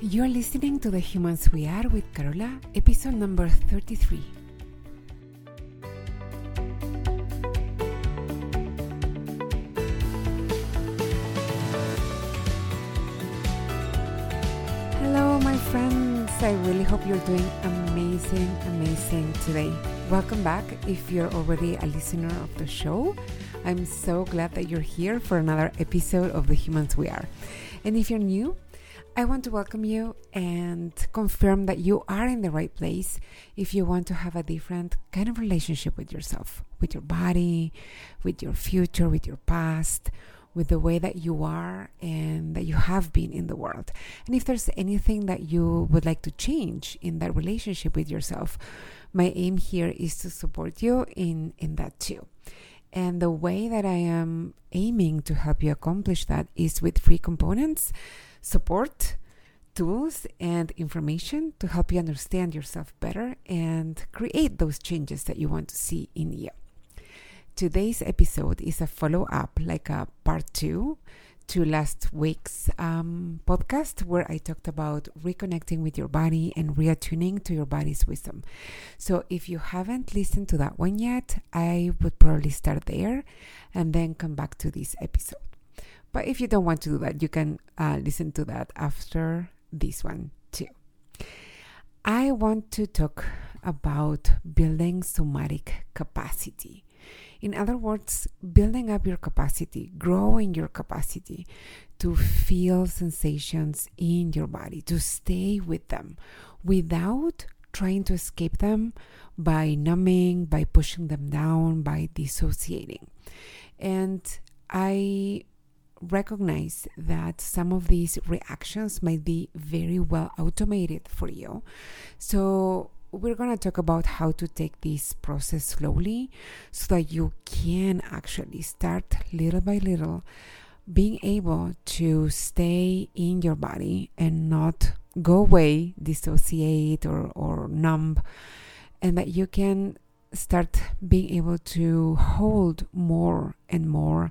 You're listening to The Humans We Are with Carola, episode number 33. Hello, my friends. I really hope you're doing amazing, amazing today. Welcome back if you're already a listener of the show. I'm so glad that you're here for another episode of The Humans We Are. And if you're new, I want to welcome you and confirm that you are in the right place if you want to have a different kind of relationship with yourself, with your body, with your future, with your past, with the way that you are and that you have been in the world. And if there's anything that you would like to change in that relationship with yourself, my aim here is to support you in, in that too. And the way that I am aiming to help you accomplish that is with free components support, tools, and information to help you understand yourself better and create those changes that you want to see in you. Today's episode is a follow up, like a part two to last week's um, podcast where I talked about reconnecting with your body and reattuning to your body's wisdom. So if you haven't listened to that one yet, I would probably start there and then come back to this episode. But if you don't want to do that, you can uh, listen to that after this one too. I want to talk about building somatic capacity. In other words, building up your capacity, growing your capacity to feel sensations in your body, to stay with them without trying to escape them by numbing, by pushing them down, by dissociating. And I recognize that some of these reactions might be very well automated for you. So, we're going to talk about how to take this process slowly so that you can actually start little by little being able to stay in your body and not go away, dissociate, or, or numb, and that you can start being able to hold more and more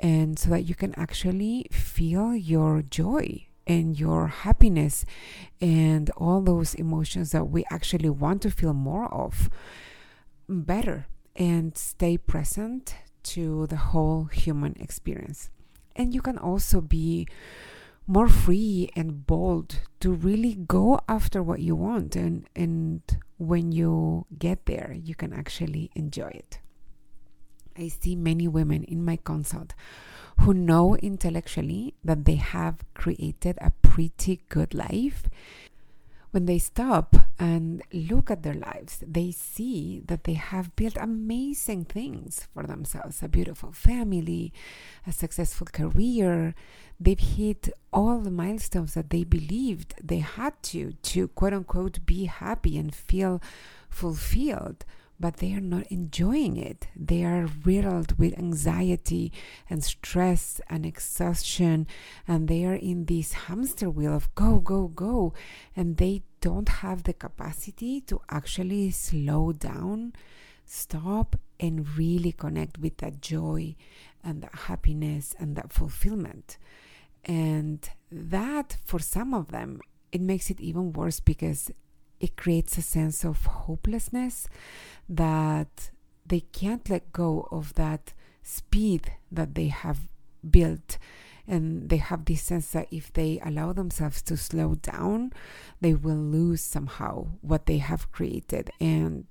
and so that you can actually feel your joy and your happiness and all those emotions that we actually want to feel more of better and stay present to the whole human experience. And you can also be more free and bold to really go after what you want and and when you get there you can actually enjoy it. I see many women in my consult who know intellectually that they have created a pretty good life. When they stop and look at their lives, they see that they have built amazing things for themselves a beautiful family, a successful career. They've hit all the milestones that they believed they had to, to quote unquote be happy and feel fulfilled but they are not enjoying it. They are riddled with anxiety and stress and exhaustion, and they are in this hamster wheel of go, go, go, and they don't have the capacity to actually slow down, stop, and really connect with that joy and that happiness and that fulfillment. And that, for some of them, it makes it even worse because it creates a sense of hopelessness that they can't let go of that speed that they have built. And they have this sense that if they allow themselves to slow down they will lose somehow what they have created. And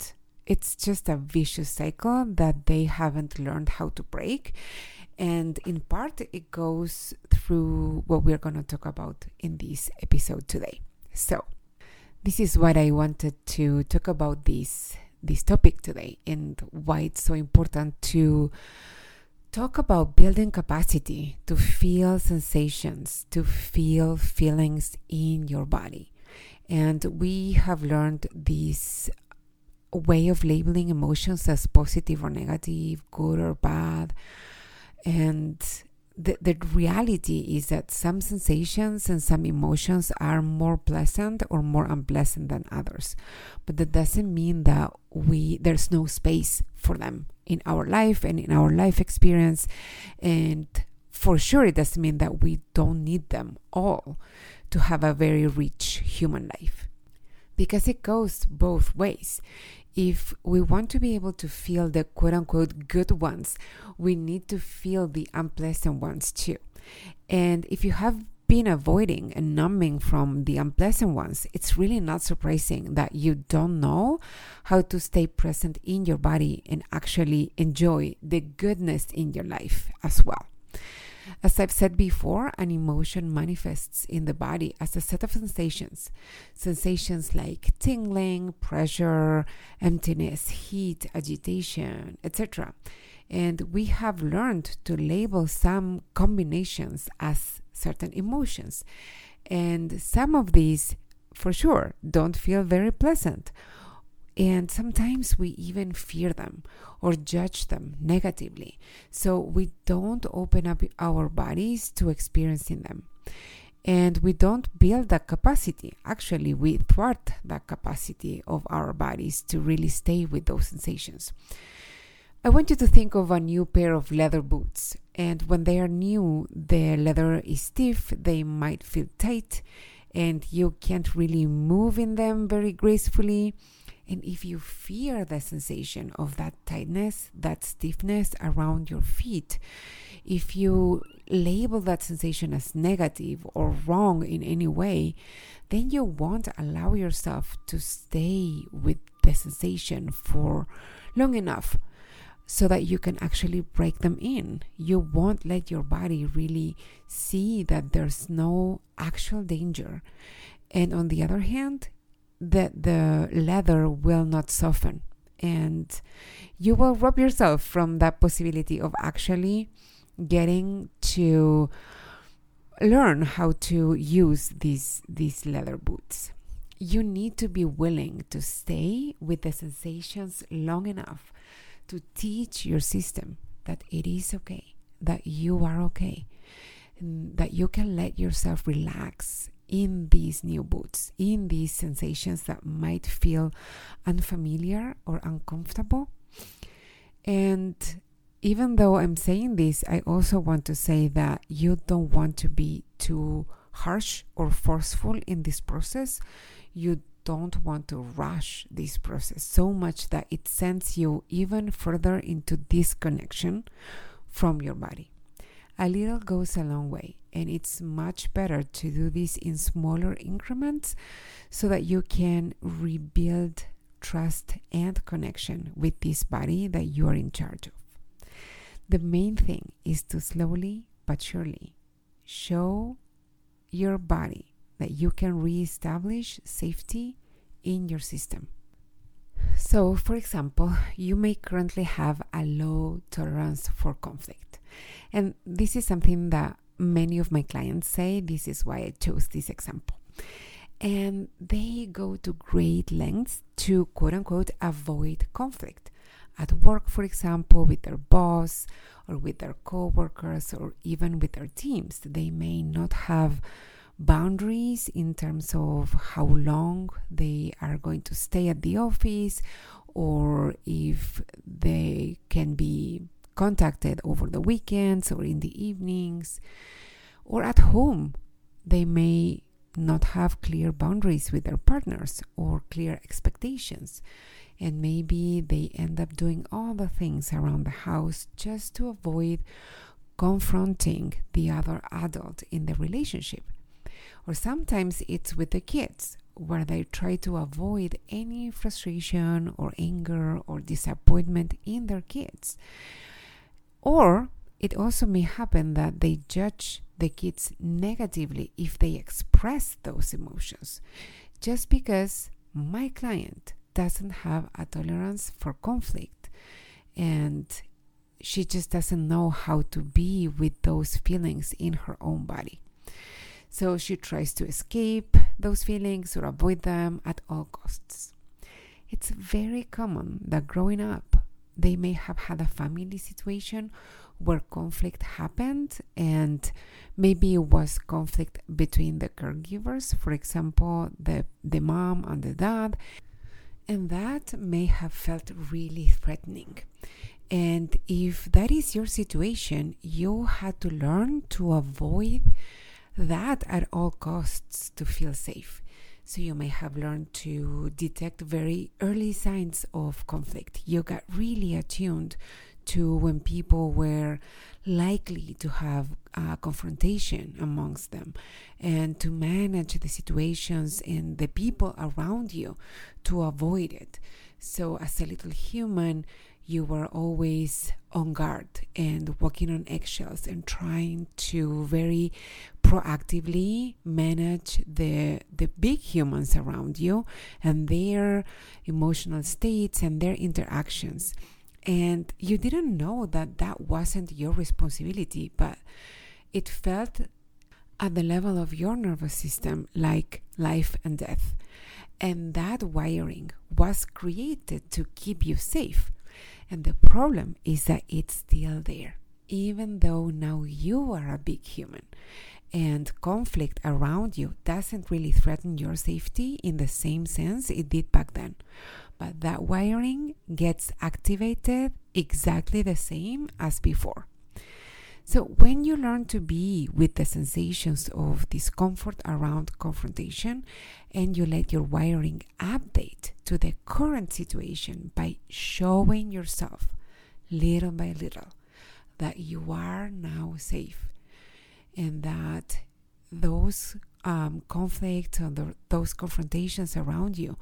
it's just a vicious cycle that they haven't learned how to break. And in part it goes through what we're going to talk about in this episode today. So this is what I wanted to talk about this this topic today and why it's so important to talk about building capacity to feel sensations, to feel feelings in your body. And we have learned this way of labeling emotions as positive or negative, good or bad. And the, the reality is that some sensations and some emotions are more pleasant or more unpleasant than others. But that doesn't mean that we there's no space for them in our life and in our life experience. And for sure, it doesn't mean that we don't need them all to have a very rich human life because it goes both ways. If we want to be able to feel the quote unquote good ones, we need to feel the unpleasant ones too. And if you have been avoiding and numbing from the unpleasant ones, it's really not surprising that you don't know how to stay present in your body and actually enjoy the goodness in your life as well. As I've said before, an emotion manifests in the body as a set of sensations. Sensations like tingling, pressure, emptiness, heat, agitation, etc. And we have learned to label some combinations as certain emotions. And some of these, for sure, don't feel very pleasant and sometimes we even fear them or judge them negatively. So we don't open up our bodies to experiencing them. And we don't build that capacity. Actually, we thwart that capacity of our bodies to really stay with those sensations. I want you to think of a new pair of leather boots. And when they are new, the leather is stiff, they might feel tight, and you can't really move in them very gracefully and if you fear the sensation of that tightness, that stiffness around your feet, if you label that sensation as negative or wrong in any way, then you won't allow yourself to stay with the sensation for long enough so that you can actually break them in. You won't let your body really see that there's no actual danger. And on the other hand, that the leather will not soften. And you will rob yourself from that possibility of actually getting to learn how to use these these leather boots. You need to be willing to stay with the sensations long enough to teach your system that it is okay that you are okay that you can let yourself relax in these new boots, in these sensations that might feel unfamiliar or uncomfortable. And even though I'm saying this, I also want to say that you don't want to be too harsh or forceful in this process. You don't want to rush this process so much that it sends you even further into disconnection from your body. A little goes a long way, and it's much better to do this in smaller increments so that you can rebuild trust and connection with this body that you are in charge of. The main thing is to slowly but surely show your body that you can reestablish safety in your system. So, for example, you may currently have a low tolerance for conflict. And this is something that many of my clients say. This is why I chose this example. And they go to great lengths to quote unquote avoid conflict at work, for example, with their boss or with their coworkers or even with their teams. They may not have boundaries in terms of how long they are going to stay at the office or if they can be contacted over the weekends or in the evenings or at home. They may not have clear boundaries with their partners or clear expectations. And maybe they end up doing all the things around the house just to avoid confronting the other adult in the relationship. Or sometimes it's with the kids, where they try to avoid any frustration or anger or disappointment in their kids. Or it also may happen that they judge the kids negatively if they express those emotions. Just because my client doesn't have a tolerance for conflict and she just doesn't know how to be with those feelings in her own body. So she tries to escape those feelings or avoid them at all costs. It's very common that growing up, they may have had a family situation where conflict happened and maybe it was conflict between the caregivers for example the the mom and the dad and that may have felt really threatening And if that is your situation, you had to learn to avoid that at all costs to feel safe. So you may have learned to detect very early signs of conflict. You got really attuned to when people were likely to have a confrontation amongst them and to manage the situations and the people around you to avoid it. So, as a little human, you were always on guard and walking on eggshells and trying to very proactively manage the the big humans around you and their emotional states and their interactions. And you didn't know that that wasn't your responsibility but it felt at the level of your nervous system like life and death. And that wiring was created to keep you safe and the problem is that it's still there, even though now you are a big human and conflict around you doesn't really threaten your safety in the same sense it did back then. But that wiring gets activated exactly the same as before. So, when you learn to be with the sensations of discomfort around confrontation and you let your wiring update to the current situation by showing yourself little by little that you are now safe and that those um, conflicts or the, those confrontations around you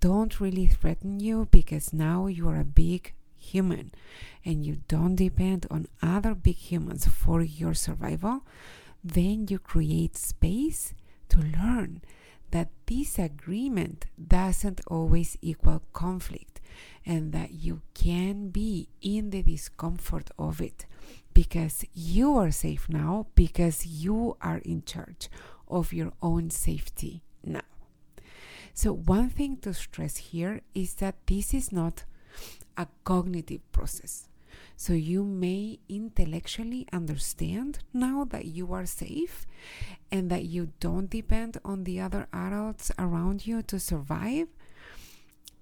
don't really threaten you because now you are a big human and you don't depend on other big humans for your survival, then you create space to learn that disagreement doesn't always equal conflict and that you can be in the discomfort of it because you are safe now because you are in charge of your own safety now. So, one thing to stress here is that this is not a cognitive process. So you may intellectually understand now that you are safe and that you don't depend on the other adults around you to survive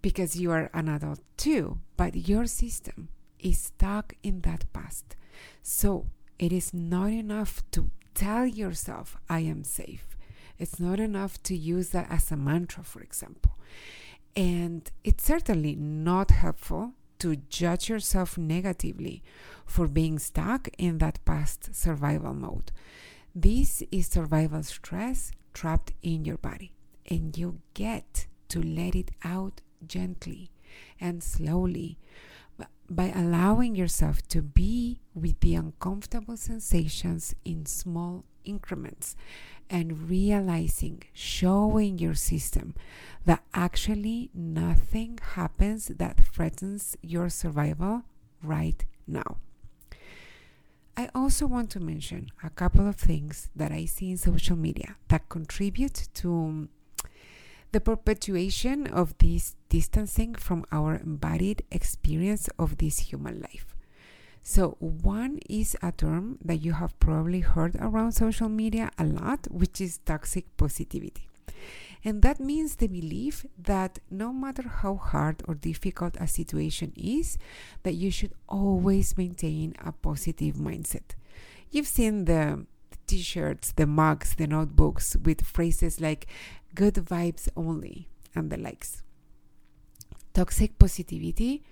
because you are an adult too, but your system is stuck in that past. So it is not enough to tell yourself, I am safe. It's not enough to use that as a mantra, for example. And it's certainly not helpful to judge yourself negatively for being stuck in that past survival mode. This is survival stress trapped in your body, and you get to let it out gently and slowly by allowing yourself to be with the uncomfortable sensations in small increments and realizing, showing your system that actually nothing happens that threatens your survival right now. I also want to mention a couple of things that I see in social media that contribute to the perpetuation of this distancing from our embodied experience of this human life. So, one is a term that you have probably heard around social media a lot, which is toxic positivity. And that means the belief that no matter how hard or difficult a situation is, that you should always maintain a positive mindset. You've seen the t-shirts, the mugs, the notebooks with phrases like good vibes only and the likes. Toxic positivity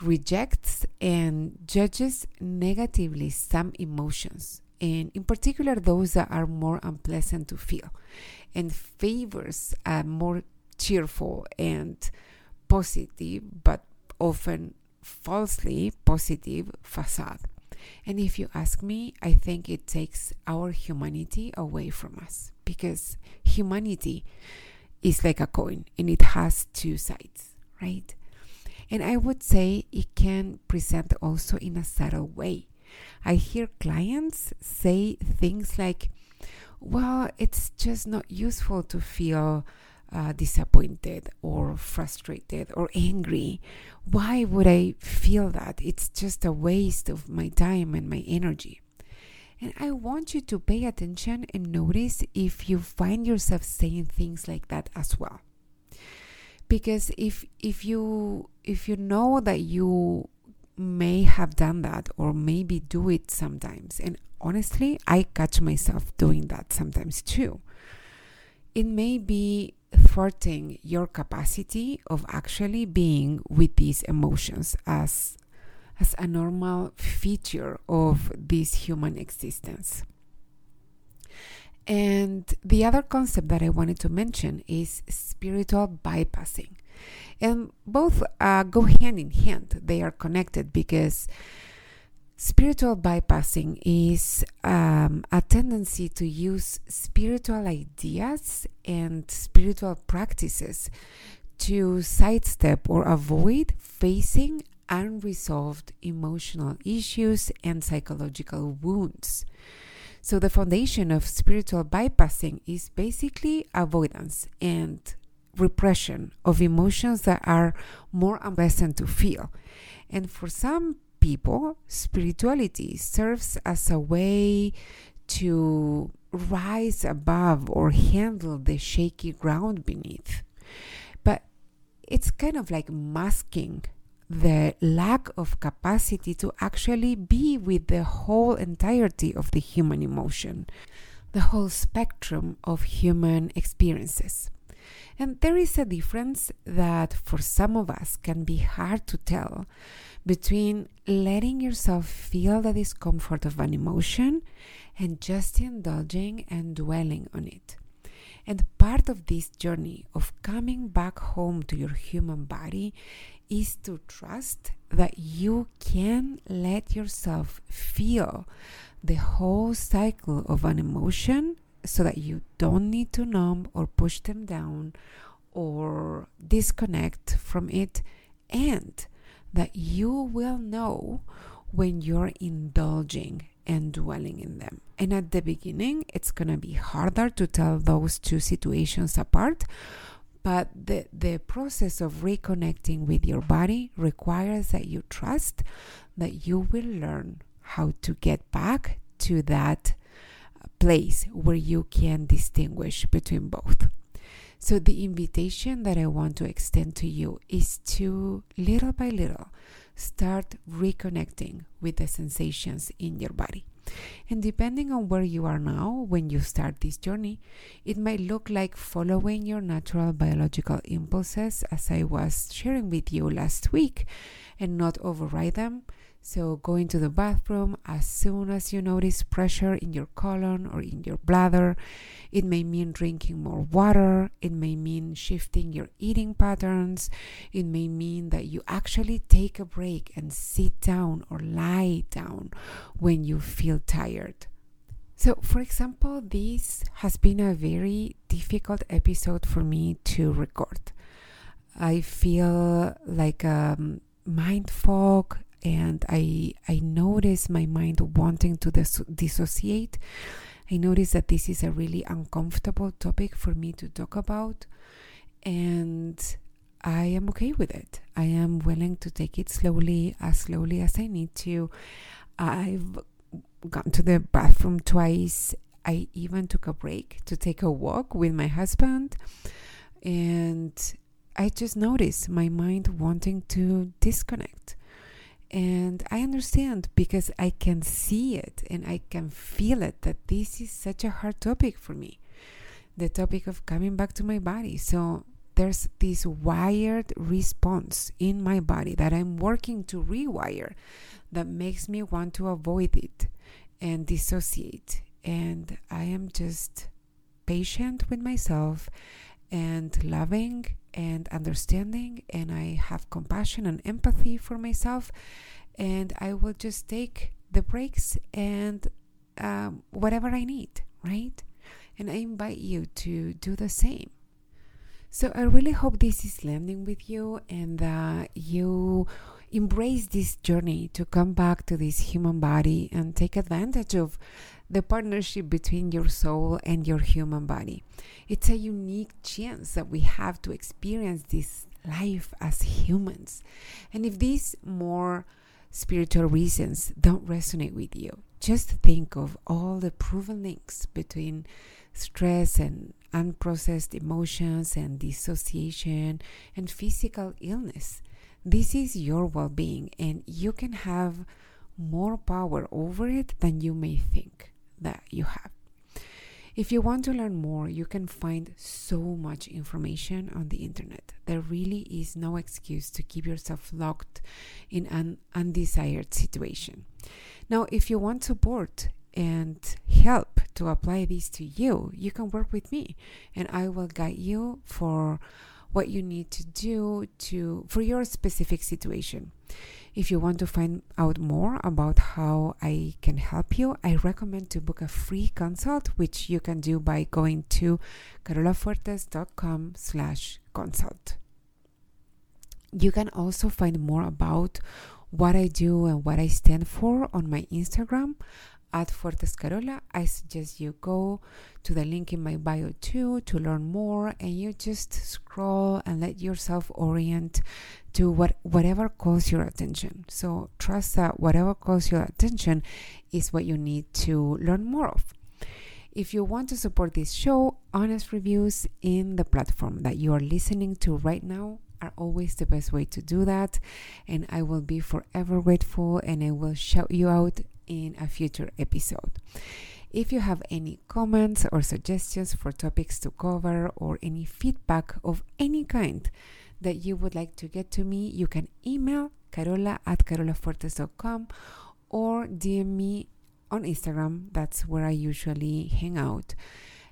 rejects and judges negatively some emotions, and in particular those that are more unpleasant to feel, and favors a more cheerful and positive, but often falsely positive facade. And if you ask me, I think it takes our humanity away from us because humanity is like a coin and it has two sides, right? And I would say it can present also in a subtle way. I hear clients say things like, well, it's just not useful to feel uh, disappointed or frustrated or angry. Why would I feel that? It's just a waste of my time and my energy. And I want you to pay attention and notice if you find yourself saying things like that as well because if if you if you know that you may have done that or maybe do it sometimes. And honestly, I catch myself doing that sometimes too. It may be thwarting your capacity of actually being with these emotions as as a normal feature of this human existence. And the other concept that I wanted to mention is spiritual bypassing. And both uh, go hand in hand, they are connected because spiritual bypassing is um, a tendency to use spiritual ideas and spiritual practices to sidestep or avoid facing unresolved emotional issues and psychological wounds. So, the foundation of spiritual bypassing is basically avoidance and repression of emotions that are more unpleasant to feel. And for some people, spirituality serves as a way to rise above or handle the shaky ground beneath. But it's kind of like masking the lack of capacity to actually be with the whole entirety of the human emotion, the whole spectrum of human experiences. And there is a difference that for some of us can be hard to tell between letting yourself feel the discomfort of an emotion and just indulging and dwelling on it. And part of this journey of coming back home to your human body is to trust that you can let yourself feel the whole cycle of an emotion so that you don't need to numb or push them down or disconnect from it, and that you will know when you're indulging and dwelling in them. And at the beginning, it's going to be harder to tell those two situations apart but the, the process of reconnecting with your body requires that you trust that you will learn how to get back to that place where you can distinguish between both. So, the invitation that I want to extend to you is to little by little start reconnecting with the sensations in your body. And depending on where you are now when you start this journey, it might look like following your natural biological impulses, as I was sharing with you last week, and not override them. So, going to the bathroom as soon as you notice pressure in your colon or in your bladder. It may mean drinking more water. It may mean shifting your eating patterns. It may mean that you actually take a break and sit down or lie down when you feel tired. So, for example, this has been a very difficult episode for me to record. I feel like a mind fog and I I notice my mind wanting to dis- dissociate. I notice that this is a really uncomfortable topic for me to talk about, and I am okay with it. I am willing to take it slowly, as slowly as I need to. I've gone to the bathroom twice. I even took a break to take a walk with my husband, and I just noticed my mind wanting to disconnect. And I understand because I can see it and I can feel it that this is such a hard topic for me the topic of coming back to my body. So there's this wired response in my body that I'm working to rewire that makes me want to avoid it and dissociate. And I am just patient with myself and loving and understanding and I have compassion and empathy for myself and I will just take the breaks and um, whatever I need, right? And I invite you to do the same. So I really hope this is landing with you and that you embrace this journey to come back to this human body and take advantage of the partnership between your soul and your human body. It's a unique chance that we have to experience this life as humans. And if these more spiritual reasons don't resonate with you, just think of all the proven links between stress and unprocessed emotions and dissociation and physical illness This is your well being, and you can have more power over it than you may think that you have. If you want to learn more, you can find so much information on the internet. There really is no excuse to keep yourself locked in an undesired situation. Now, if you want support and help to apply this to you, you can work with me and I will guide you for what you need to do to for your specific situation. If you want to find out more about how I can help you, I recommend to book a free consult, which you can do by going to carolafuertes.com slash consult. You can also find more about what I do and what I stand for on my Instagram at Fuertescarola. I suggest you go to the link in my bio too to learn more and you just scroll and let yourself orient to what whatever calls your attention. So trust that whatever calls your attention is what you need to learn more of. If you want to support this show, honest reviews in the platform that you are listening to right now are always the best way to do that. And I will be forever grateful and I will shout you out in a future episode. If you have any comments or suggestions for topics to cover or any feedback of any kind that you would like to get to me, you can email carola at carolafuertes.com or DM me on Instagram. That's where I usually hang out.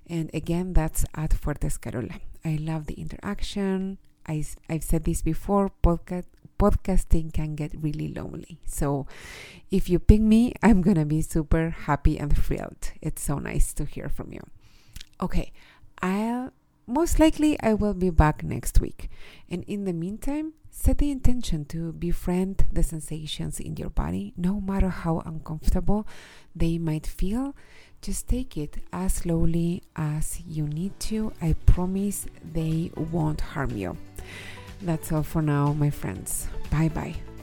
And again, that's at Fuertes Carola. I love the interaction. I, I've said this before podcast, podcasting can get really lonely. So if you ping me, I'm going to be super happy and thrilled. It's so nice to hear from you. Okay, I'll most likely I will be back next week. And in the meantime, set the intention to befriend the sensations in your body, no matter how uncomfortable they might feel. Just take it as slowly as you need to. I promise they won't harm you. That's all for now, my friends. Bye bye.